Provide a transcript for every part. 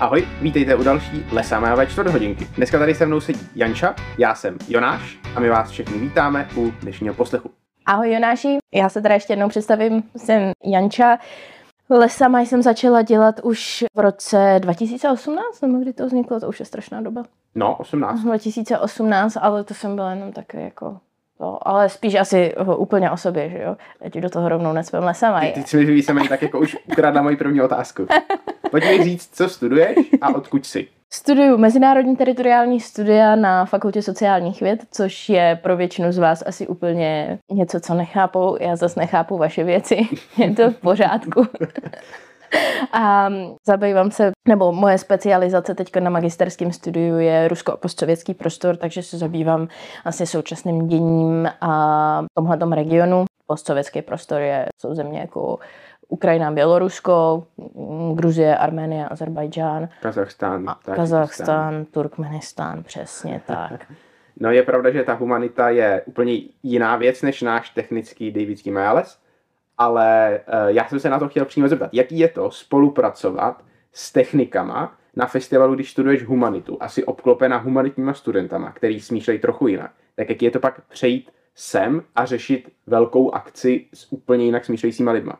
Ahoj, vítejte u další Lesamé čtvrt hodinky. Dneska tady se mnou sedí Janča, já jsem Jonáš a my vás všechny vítáme u dnešního poslechu. Ahoj Jonáši, já se teda ještě jednou představím, jsem Janča. Lesama jsem začala dělat už v roce 2018, nebo kdy to vzniklo, to už je strašná doba. No, 18. 2018, ale to jsem byla jenom také jako to, ale spíš asi úplně o sobě, že jo? Ti do toho rovnou necpem lesama. Ty, ty si mi víceméně tak jako už ukradla moji první otázku. Pojď mi říct, co studuješ a odkud jsi. Studuju mezinárodní teritoriální studia na Fakultě sociálních věd, což je pro většinu z vás asi úplně něco, co nechápou. Já zase nechápu vaše věci. je to v pořádku. A zabývám se, nebo moje specializace teď na magisterském studiu je rusko postsovětský prostor, takže se zabývám asi současným děním a tomhle regionu. Postsovětský prostor je, jsou země jako Ukrajina, Bělorusko, Gruzie, Arménie, Azerbajdžán. Kazachstán. Kazachstán, Turkmenistán, přesně tak. No je pravda, že ta humanita je úplně jiná věc než náš technický Davidský Miles, ale uh, já jsem se na to chtěl přímo zeptat. Jaký je to spolupracovat s technikama na festivalu, když studuješ humanitu, asi obklopena humanitníma studentama, který smýšlejí trochu jinak. Tak jaký je to pak přejít sem a řešit velkou akci s úplně jinak smýšlejícíma lidma?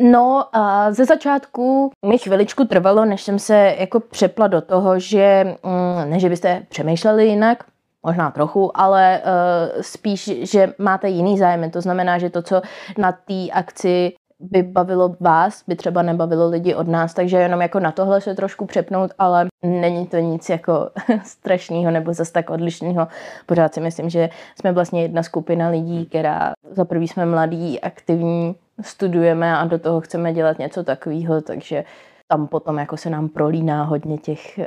No a ze začátku mi chviličku trvalo, než jsem se jako přepla do toho, že mm, ne, že byste přemýšleli jinak, možná trochu, ale uh, spíš, že máte jiný zájem. To znamená, že to, co na té akci by bavilo vás, by třeba nebavilo lidi od nás, takže jenom jako na tohle se trošku přepnout, ale není to nic jako strašného nebo zase tak odlišného. Pořád si myslím, že jsme vlastně jedna skupina lidí, která za prvý jsme mladí, aktivní, studujeme a do toho chceme dělat něco takového, takže tam potom jako se nám prolíná hodně těch uh,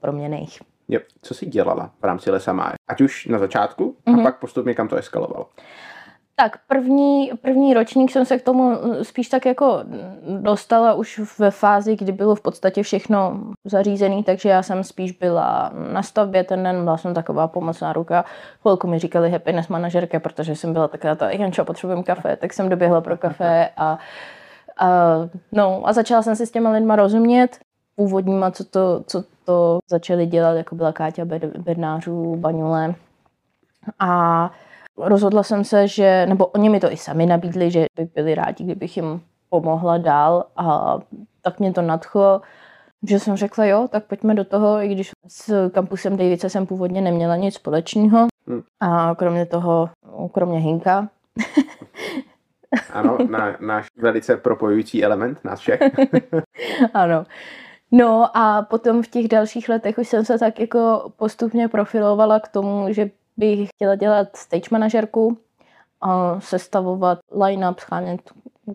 proměných. Jo. Co jsi dělala v rámci Lesa Máje? Ať už na začátku mm-hmm. a mhm. pak postupně kam to eskalovalo? Tak první, první ročník jsem se k tomu spíš tak jako dostala už ve fázi, kdy bylo v podstatě všechno zařízené, takže já jsem spíš byla na stavbě ten den, byla jsem taková pomocná ruka. Chvilku mi říkali happiness manažerka, protože jsem byla taková ta, Jančo, potřebujeme kafe, tak jsem doběhla pro kafe a, a, no, a začala jsem si s těma lidma rozumět původníma, co to, co to začali dělat, jako byla Káťa Bednářů, Baňule. A rozhodla jsem se, že, nebo oni mi to i sami nabídli, že by byli rádi, kdybych jim pomohla dál a tak mě to nadchlo, že jsem řekla, jo, tak pojďme do toho, i když s kampusem Davice jsem původně neměla nic společného. Hmm. A kromě toho, kromě Hinka. ano, na, náš velice propojující element, nás všech. ano. No a potom v těch dalších letech už jsem se tak jako postupně profilovala k tomu, že bych chtěla dělat stage manažerku, a sestavovat line-up, schánět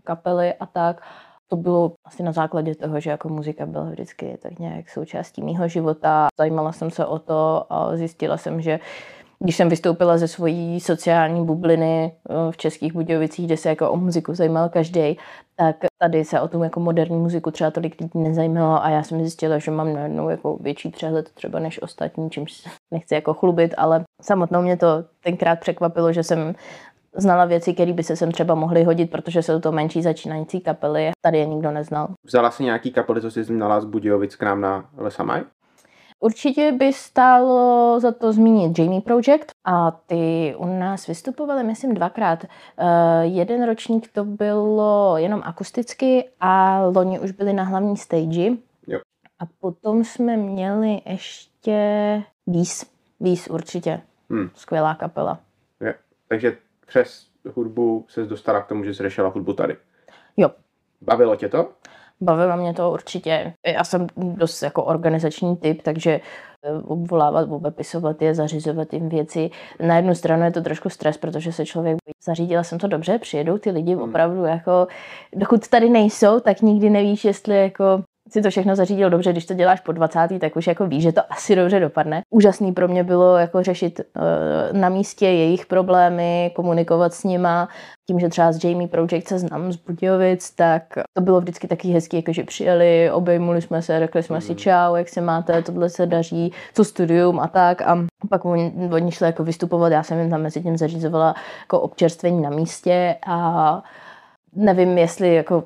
kapely a tak. To bylo asi na základě toho, že jako muzika byla vždycky tak nějak součástí mého života. Zajímala jsem se o to a zjistila jsem, že když jsem vystoupila ze svojí sociální bubliny eh, v Českých Budějovicích, kde se jako o muziku zajímal každý, tak tady se o tom jako moderní muziku třeba tolik lidí nezajímalo a já jsem zjistila, že mám najednou jako větší přehled třeba než ostatní, čímž nechci jako chlubit, ale samotnou mě to tenkrát překvapilo, že jsem znala věci, které by se sem třeba mohly hodit, protože jsou to menší začínající kapely. Tady je nikdo neznal. Vzala si nějaký kapely, co jsi znala z Budějovic k nám na Lesamaj? Určitě by stálo za to zmínit Jamie Project a ty u nás vystupovali, myslím, dvakrát. Uh, jeden ročník to bylo jenom akusticky a loni už byli na hlavní stage. Jo. A potom jsme měli ještě Víz. Víz určitě. Hmm. Skvělá kapela. Je. Takže přes hudbu se dostala k tomu, že jsi řešila hudbu tady. Jo. Bavilo tě to? Bavilo mě to určitě. Já jsem dost jako organizační typ, takže eh, obvolávat, obepisovat je, zařizovat jim věci. Na jednu stranu je to trošku stres, protože se člověk bojí. Zařídila jsem to dobře, přijedou ty lidi hmm. opravdu jako, dokud tady nejsou, tak nikdy nevíš, jestli jako si to všechno zařídil dobře, když to děláš po 20. tak už jako víš, že to asi dobře dopadne. Úžasný pro mě bylo jako řešit uh, na místě jejich problémy, komunikovat s nima. Tím, že třeba s Jamie Project se znám z Budějovic, tak to bylo vždycky taky hezký, jako že přijeli, obejmuli jsme se, řekli jsme si mm. čau, jak se máte, tohle se daří, co studium a tak. A pak oni, oni šli jako vystupovat, já jsem jim tam mezi tím zařizovala jako občerstvení na místě a nevím, jestli jako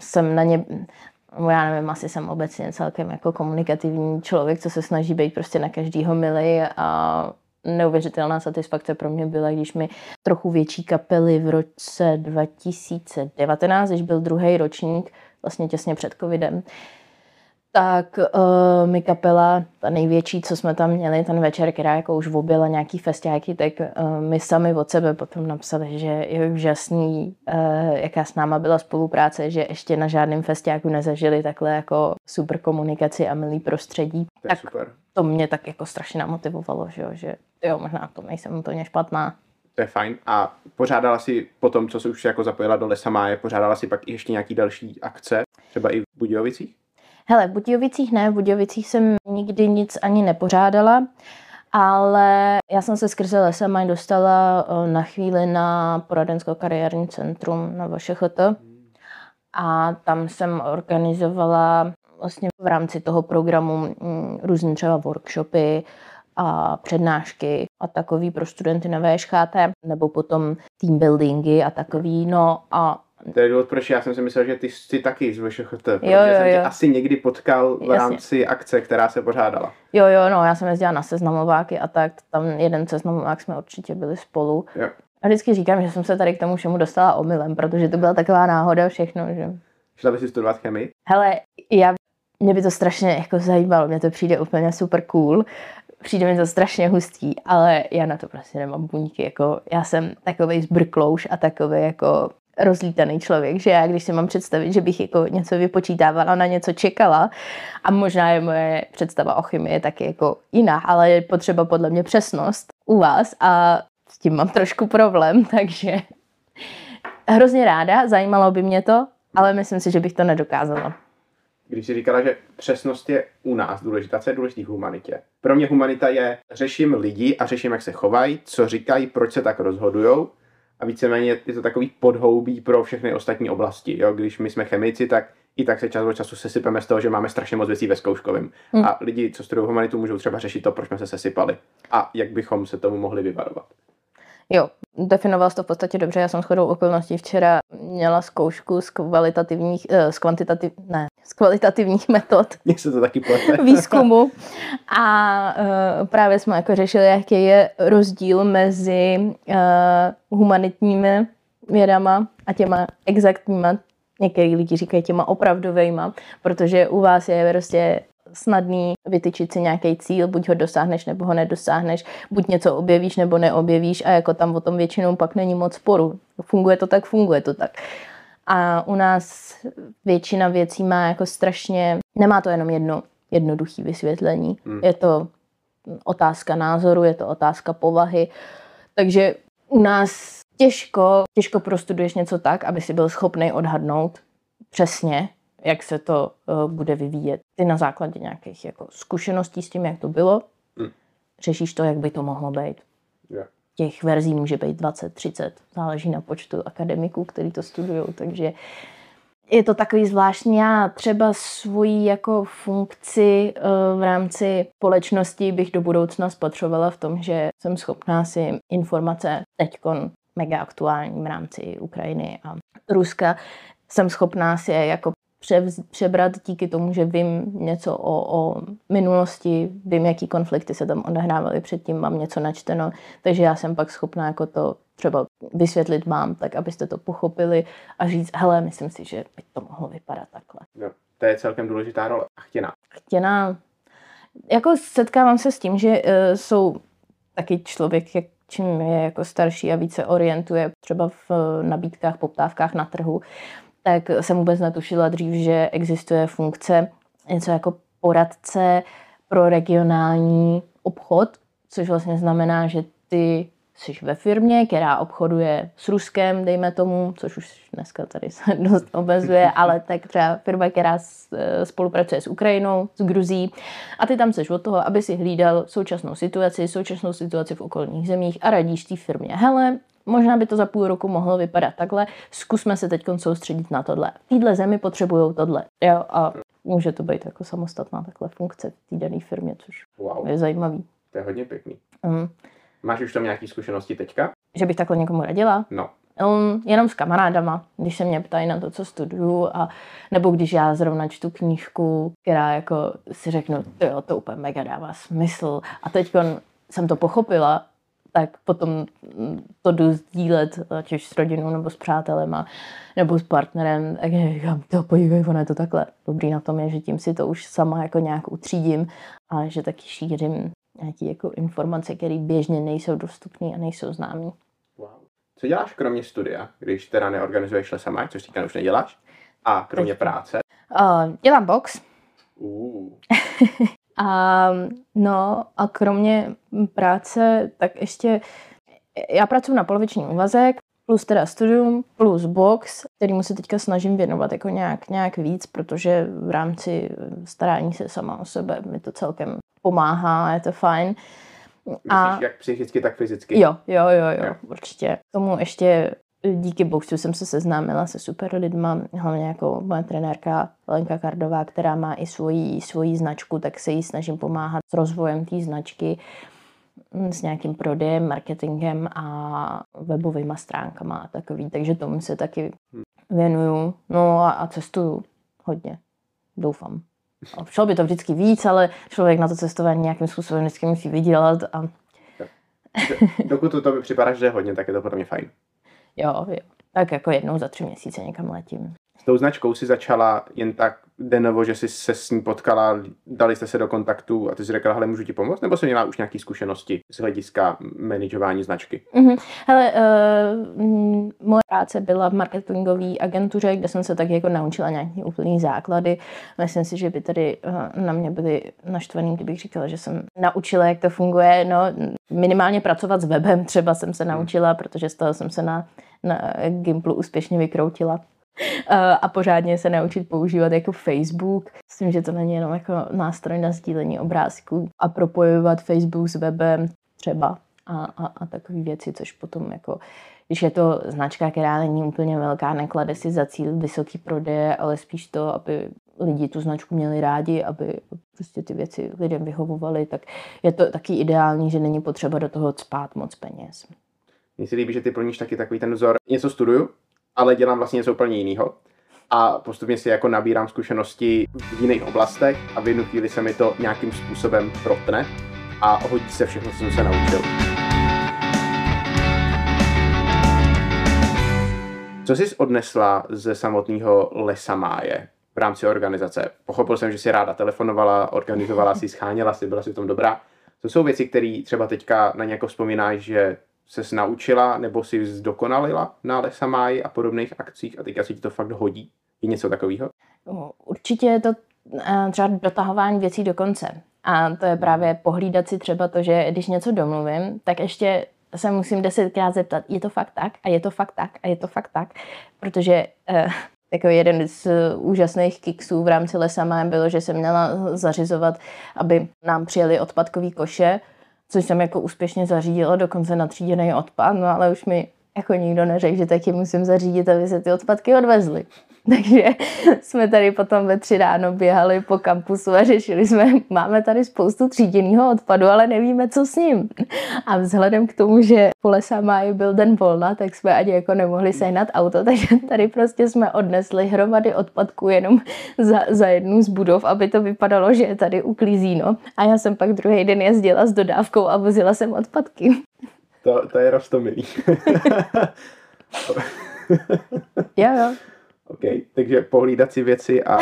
jsem na ně já nevím, asi jsem obecně celkem jako komunikativní člověk, co se snaží být prostě na každýho milý a neuvěřitelná satisfakce pro mě byla, když mi trochu větší kapely v roce 2019, když byl druhý ročník, vlastně těsně před covidem, tak uh, mi kapela, ta největší, co jsme tam měli ten večer, která jako už objela nějaký festiáky, tak uh, my sami od sebe potom napsali, že je úžasný, uh, jaká s náma byla spolupráce, že ještě na žádném festiáku nezažili takhle jako super komunikaci a milý prostředí. To tak super. to mě tak jako strašně namotivovalo, že jo, že jo, možná to nejsem úplně špatná. To je fajn. A pořádala si po tom, co se už jako zapojila do Lesa Máje, pořádala si pak i ještě nějaký další akce, třeba i v Budějovicích? Hele, v Budějovicích ne, v Budějovicích jsem nikdy nic ani nepořádala, ale já jsem se skrze Lesama dostala eh, na chvíli na poradensko-kariérní centrum na VŠHT a tam jsem organizovala vlastně v rámci toho programu mm, různé třeba workshopy a přednášky a takový pro studenty na VŠHT, nebo potom team buildingy a takový, no a To je důvod, proč já jsem si myslel, že ty jsi taky z VŠHT, protože jo, jsem tě jo. asi někdy potkal v Jasně. rámci akce, která se pořádala. Jo, jo, no, já jsem jezdila na seznamováky a tak, tam jeden seznamovák jsme určitě byli spolu. Jo. A vždycky říkám, že jsem se tady k tomu všemu dostala omylem, protože to byla taková náhoda všechno, že... Šla by si studovat chemii? Hele, já, mě by to strašně jako zajímalo, mně to přijde úplně super cool, přijde mi to strašně hustý, ale já na to prostě nemám buňky, jako já jsem takový zbrklouš a takový jako rozlítaný člověk, že já když si mám představit, že bych jako něco vypočítávala, na něco čekala a možná je moje představa o chemii taky jako jiná, ale je potřeba podle mě přesnost u vás a s tím mám trošku problém, takže hrozně ráda, zajímalo by mě to, ale myslím si, že bych to nedokázala. Když jsi říkala, že přesnost je u nás důležitá, co je důležitý v humanitě? Pro mě humanita je, řeším lidi a řeším, jak se chovají, co říkají, proč se tak rozhodujou a víceméně je to takový podhoubí pro všechny ostatní oblasti. Jo? Když my jsme chemici, tak i tak se čas od času sesypeme z toho, že máme strašně moc věcí ve zkouškovém. Hmm. A lidi, co studují humanitu, můžou třeba řešit to, proč jsme se sesypali a jak bychom se tomu mohli vyvarovat. Jo, definoval jsi to v podstatě dobře. Já jsem shodou okolností včera měla zkoušku z kvalitativních, eh, z kvantitativ, ne, z kvalitativních metod Mně se to taky plete. výzkumu a uh, právě jsme jako řešili, jaký je rozdíl mezi uh, humanitními vědama a těma exaktníma, některý lidi říkají těma opravdovejma, protože u vás je prostě snadný vytyčit si nějaký cíl, buď ho dosáhneš, nebo ho nedosáhneš, buď něco objevíš, nebo neobjevíš a jako tam o tom většinou pak není moc sporu. Funguje to tak, funguje to tak. A u nás většina věcí má jako strašně, nemá to jenom jedno jednoduché vysvětlení. Hmm. Je to otázka názoru, je to otázka povahy. Takže u nás těžko, těžko prostuduješ něco tak, aby si byl schopný odhadnout přesně, jak se to uh, bude vyvíjet. Ty na základě nějakých jako zkušeností s tím, jak to bylo, Hmm. řešíš to, jak by to mohlo být. Jo. Těch verzí může být 20, 30, záleží na počtu akademiků, kteří to studují, takže je to takový zvláštní. Já třeba svoji jako funkci eh, v rámci společnosti bych do budoucna spotřebovala v tom, že jsem schopná si informace teďkon mega aktuální v rámci Ukrajiny a Ruska, jsem schopná si je jako převz, přebrat díky tomu, že vím něco o, o minulosti, vím, jaký konflikty se tam odehrávaly předtím, mám něco načteno, takže já jsem pak schopná jako to třeba vysvětlit vám, tak abyste to pochopili a říct, hele, myslím si, že by to mohlo vypadat takhle. Jo. To je celkem důležitá role. A chtěná. Chtěná, jako setkávám se s tím, že uh, jsou taky člověk, jak čím je jako starší a více orientuje třeba v uh, nabídkách, poptávkách na trhu, tak jsem vůbec netušila dřív, že existuje funkce něco jako poradce pro regionální obchod, což vlastně znamená, že ty jsi ve firmě, která obchoduje s Ruskem, dejme tomu, což už dneska tady se dost omezuje, ale tak třeba firma, která eh, spolupracuje s Ukrajinou, s Gruzí a ty tam seš od toho, aby si hlídal současnou situaci, současnou situaci v okolních zemích a radíš té firmě. Hele, možná by to za půl roku mohlo vypadat takhle, zkusme se teď soustředit na tohle. V téhle zemi potřebují tohle. Jo, a může to být jako samostatná takhle funkce v té dané firmě, což Wow, je zajímavý. to je hodně pěkný. Mm. Máš už tam nějaké zkušenosti teďka? Že bych takhle někomu radila? No. Um, jenom s kamarádama, když se mě ptají na to, co studuju, a, nebo když já zrovna čtu knížku, která jako si řeknu, jo, to úplně mega dává smysl. A teď jsem to pochopila, tak potom to jdu sdílet, ať už s rodinou, nebo s přátelema, nebo s partnerem, tak říkám, to podívej, ono je to takhle. Dobrý na tom je, že tím si to už sama jako nějak utřídím a že taky šířím nějaké jako informace, které běžně nejsou dostupné a nejsou známé. Wow. Co děláš kromě studia, když teda neorganizuješ lesama, což teďka už neděláš, a kromě Teď. práce? Uh, dělám box. Uh. a, no a kromě práce, tak ještě já pracuji na poloviční úvazek, plus teda studium, plus box, kterýmu se teďka snažím věnovat jako nějak, nějak víc, protože v rámci starání se sama o sebe mi to celkem pomáhá, je to fajn. Myslíš a... jak psychicky, tak fyzicky? Jo, jo, jo, jo, jo. určitě. K tomu ještě díky boxu jsem se seznámila se super lidma, hlavně jako moje trenérka Lenka Kardová, která má i svoji, svoji značku, tak se jí snažím pomáhat s rozvojem té značky, mm, s nějakým prodejem, marketingem a webovými stránkama a takový. Takže tomu se taky věnuju. No a, a cestuju hodně. Doufám. Šlo by to vždycky víc, ale člověk na to cestování nějakým způsobem vždycky musí vydělat. A... Dokud to by připadá, že je hodně, tak je to pro mě fajn. Jo, jo. Tak jako jednou za tři měsíce někam letím tou značkou si začala jen tak denovo, že jsi se s ní potkala, dali jste se do kontaktu a ty jsi řekla, hele, můžu ti pomoct, nebo jsi měla už nějaké zkušenosti z hlediska manažování značky? Mm-hmm. Hele, uh, moje práce byla v marketingové agentuře, kde jsem se tak jako naučila nějaký úplný základy. Myslím si, že by tady uh, na mě byli naštvaný, kdybych říkala, že jsem naučila, jak to funguje. No, minimálně pracovat s webem třeba jsem se mhm. naučila, protože z toho jsem se na, na Gimplu úspěšně vykroutila. Eh, a pořádně se naučit používat jako Facebook. Myslím, že to není jenom jako nástroj na sdílení obrázků a propojovat Facebook s webem třeba a, a, a takové věci, což potom jako, když je to značka, která není úplně velká, neklade si za cíl vysoký prodeje, ale spíš to, aby lidi tu značku měli rádi, aby prostě ty věci lidem vyhovovaly, tak je to taky ideální, že není potřeba do toho spát moc peněz. Mně se líbí, že ty plníš taky takový ten vzor. Něco studuju, ale dělám vlastně něco úplně jiného. A postupně si jako nabírám zkušenosti v jiných oblastech a v jednu chvíli se mi to nějakým způsobem protne a hodí se všechno, co jsem se naučil. Co jsi odnesla ze samotného Lesa Máje v rámci organizace? Pochopil jsem, že si ráda telefonovala, organizovala si, scháněla si, byla si v tom dobrá. To jsou věci, které třeba teďka na ně vzpomínáš, že se naučila nebo si zdokonalila na Lesamáji a podobných akcích a teď asi ti to fakt hodí? Je něco takového? Určitě je to eh, třeba dotahování věcí do konce. A to je právě pohlídat si třeba to, že když něco domluvím, tak ještě se musím desetkrát zeptat, je to fakt tak a je to fakt tak a je to fakt tak, protože eh, jako jeden z úžasných kiksů v rámci Lesama bylo, že jsem měla zařizovat, aby nám přijeli odpadkový koše což jsem jako úspěšně zařídila, dokonce na tříděný odpad, no ale už mi jako nikdo neřekl, že taky musím zařídit, aby se ty odpadky odvezly. Takže jsme tady potom ve tři ráno běhali po kampusu a řešili jsme, máme tady spoustu tříděného odpadu, ale nevíme, co s ním. A vzhledem k tomu, že po lesa máji byl den volna, tak jsme ani jako nemohli sehnat auto, takže tady prostě jsme odnesli hromady odpadků jenom za, za jednu z budov, aby to vypadalo, že je tady uklízíno. A já jsem pak druhý den jezdila s dodávkou a vozila jsem odpadky. To, to je rostomilý. jo, jo. OK, takže pohlídat si věci a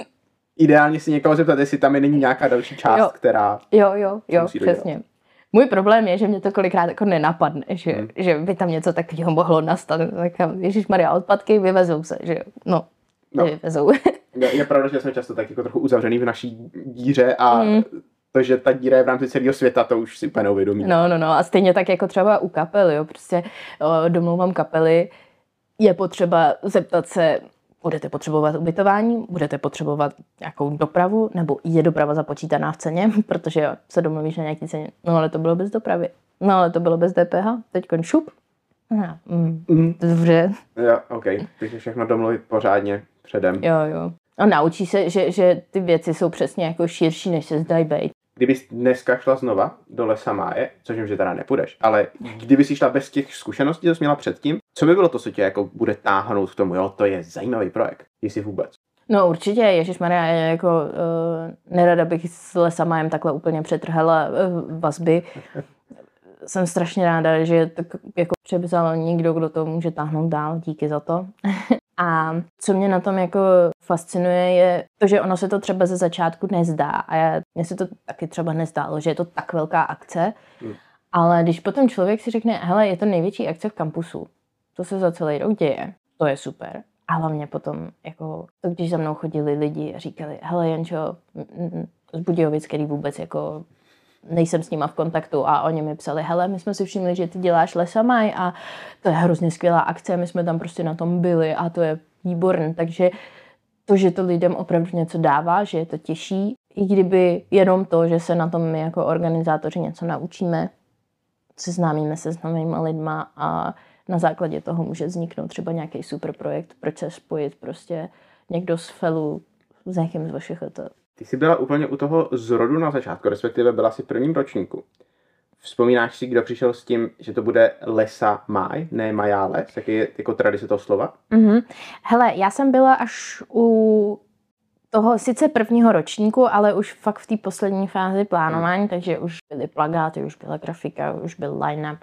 ideálně si někoho zeptat, jestli tam není nějaká další část, jo. která... Jo, jo, jo, přesně. Dodělat. Můj problém je, že mě to kolikrát jako nenapadne, že, hmm. že by tam něco takového mohlo nastat. Tak Ježíš Maria, odpadky vyvezou se, že no, no. vyvezou. je, je pravda, že jsme často tak jako trochu uzavřený v naší díře a hmm. to, že ta díra je v rámci celého světa, to už si úplně neuvědomí. No, no, no a stejně tak jako třeba u kapel, jo, prostě o, domlouvám kapely, je potřeba zeptat se, budete potřebovat ubytování, budete potřebovat nějakou dopravu, nebo je doprava započítaná v ceně, protože jo, se domluvíš na nějaký ceně. No ale to bylo bez dopravy. No ale to bylo bez DPH. Teď šup. No, mm, mm. Dobře. Jo, OK. Takže všechno domluvit pořádně předem. Jo, jo. A naučí se, že, že ty věci jsou přesně jako širší, než se zdají být. kdybys dneska šla znova do lesa Máje, což vím, že teda nepůjdeš, ale kdyby si šla bez těch zkušeností, co jsi měla předtím, co by bylo to, co tě jako bude táhnout k tomu, jo, to je zajímavý projekt, jestli vůbec. No určitě, Ježíš Maria, jako uh, nerada bych s lesama takhle úplně přetrhala uh, vazby. Jsem strašně ráda, že tak jako převzal někdo, kdo to může táhnout dál, díky za to. A co mě na tom jako fascinuje, je to, že ono se to třeba ze začátku nezdá. A já, mně se to taky třeba nezdálo, že je to tak velká akce. Hmm. Ale když potom člověk si řekne, hele, je to největší akce v kampusu, to se za celý rok děje, to je super. A hlavně potom, jako, když za mnou chodili lidi a říkali, hele Jančo, z Budějovic, který vůbec jako nejsem s nima v kontaktu. A oni mi psali, hele, my jsme si všimli, že ty děláš Lesamaj a to je hrozně skvělá akce, my jsme tam prostě na tom byli a to je výborné, takže to, že to lidem opravdu něco dává, že je to těžší, i kdyby jenom to, že se na tom my jako organizátoři něco naučíme, seznámíme se s novými lidma a na základě toho může vzniknout třeba nějaký super projekt, proč se spojit prostě někdo z Felu s někým z vašich ty jsi byla úplně u toho zrodu na začátku, respektive byla si v prvním ročníku. Vzpomínáš si, kdo přišel s tím, že to bude Lesa Maj, ne Majáles, jak je jako tradice toho slova? Mm-hmm. Hele, já jsem byla až u toho sice prvního ročníku, ale už fakt v té poslední fázi plánování, mm. takže už byly plagáty, už byla grafika, už byl line-up,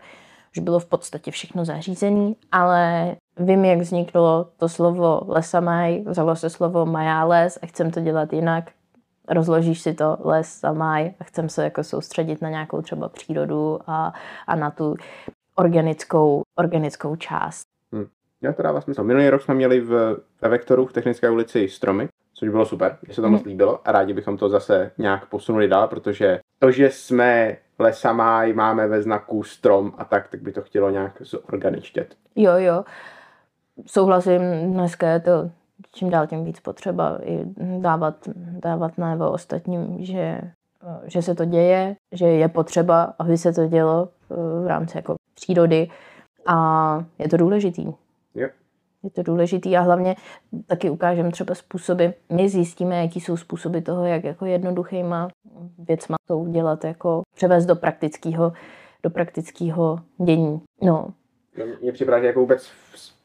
už bylo v podstatě všechno zařízené, ale vím, jak vzniklo to slovo Lesamaj, vzalo se slovo Majáles a chcem to dělat jinak, rozložíš si to les a maj a chcem se jako soustředit na nějakou třeba přírodu a, a na tu organickou, organickou část. Hmm. Já to dává smysl. Minulý rok jsme měli v, ve Vektoru v Technické ulici stromy, což bylo super, že se to moc hmm. líbilo a rádi bychom to zase nějak posunuli dál, protože to, že jsme lesa máj, máme ve znaku strom a tak, tak by to chtělo nějak zorganičtět. Jo, jo. Souhlasím, dneska je to čím dál tím víc potřeba i dávat, dávat najevo ostatním, že, že se to děje, že je potřeba, aby se to dělo eh, v rámci jako přírody a je to důležitý. Yeah. Je to důležitý a hlavně taky ukážeme třeba způsoby, my zjistíme, jaký jsou způsoby toho, jak jako jednoduchýma věcma to udělat, jako převést do praktického do praktického dění. No. Mně připadá, že jako vůbec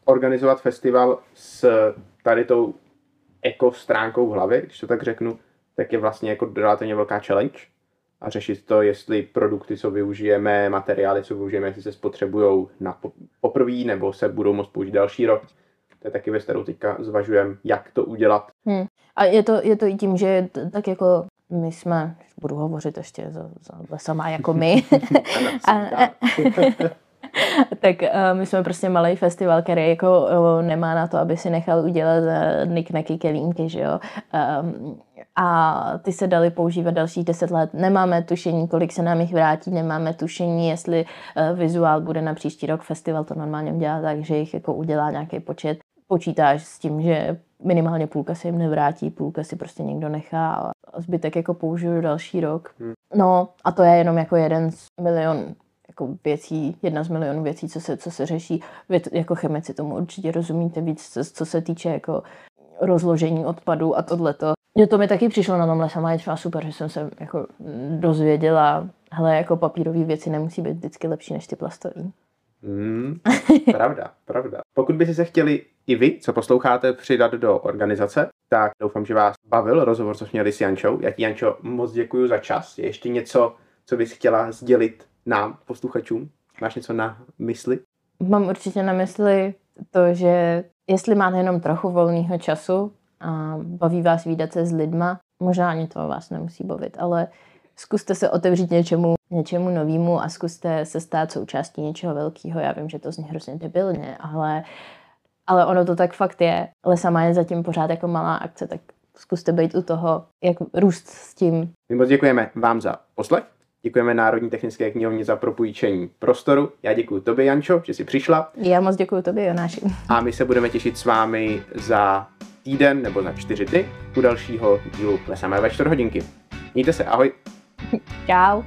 organizovat festival s tady tou eko stránkou v hlavě, když to tak řeknu, tak je vlastně jako relativně velká challenge a řešit to, jestli produkty, co využijeme, materiály, co využijeme, jestli se spotřebují na poprvé nebo se budou moct použít další rok. To je taky věc, kterou teďka zvažujeme, jak to udělat. Hmm. A je to, je to i tím, že tak jako my jsme, budu hovořit ještě za, za sama jako my, a, tak uh, my jsme prostě malý festival, který jako uh, nemá na to, aby si nechal udělat uh, nikneky kelínky, že jo. Um, a ty se dali používat dalších deset let. Nemáme tušení, kolik se nám jich vrátí, nemáme tušení, jestli uh, vizuál bude na příští rok. Festival to normálně dělá tak, že jich jako udělá nějaký počet. Počítáš s tím, že minimálně půlka se jim nevrátí, půlka si prostě někdo nechá a zbytek jako použiju další rok. Hmm. No a to je jenom jako jeden z milion jako věcí, jedna z milionů věcí, co se, co se řeší. Vy jako chemici tomu určitě rozumíte víc, co, co se týče jako rozložení odpadu a tohleto. Jo, to mi taky přišlo na tomhle sama je třeba super, že jsem se jako dozvěděla, hele, jako papírové věci nemusí být vždycky lepší než ty plastové. Mm, pravda, pravda. Pokud by se chtěli i vy, co posloucháte, přidat do organizace, tak doufám, že vás bavil rozhovor, co jsme měli s Jančou. Já ti, Jančo, moc děkuji za čas. Je ještě něco, co bys chtěla sdělit nám, posluchačům? Máš něco na mysli? Mám určitě na mysli to, že jestli máte jenom trochu volného času a baví vás výdat se s lidma, možná ani to vás nemusí bavit, ale zkuste se otevřít něčemu, něčemu novému a zkuste se stát součástí něčeho velkého. Já vím, že to zní hrozně debilně, ale, ale ono to tak fakt je. Ale sama je zatím pořád jako malá akce, tak zkuste být u toho, jak růst s tím. My moc děkujeme vám za poslech. Děkujeme Národní technické knihovně za propůjčení prostoru. Já děkuji tobě, Jančo, že jsi přišla. Já moc děkuji tobě, Jonáši. A my se budeme těšit s vámi za týden nebo za čtyři dny u dalšího dílu Klesáme ve čtvrt hodinky. Mějte se, ahoj. Čau.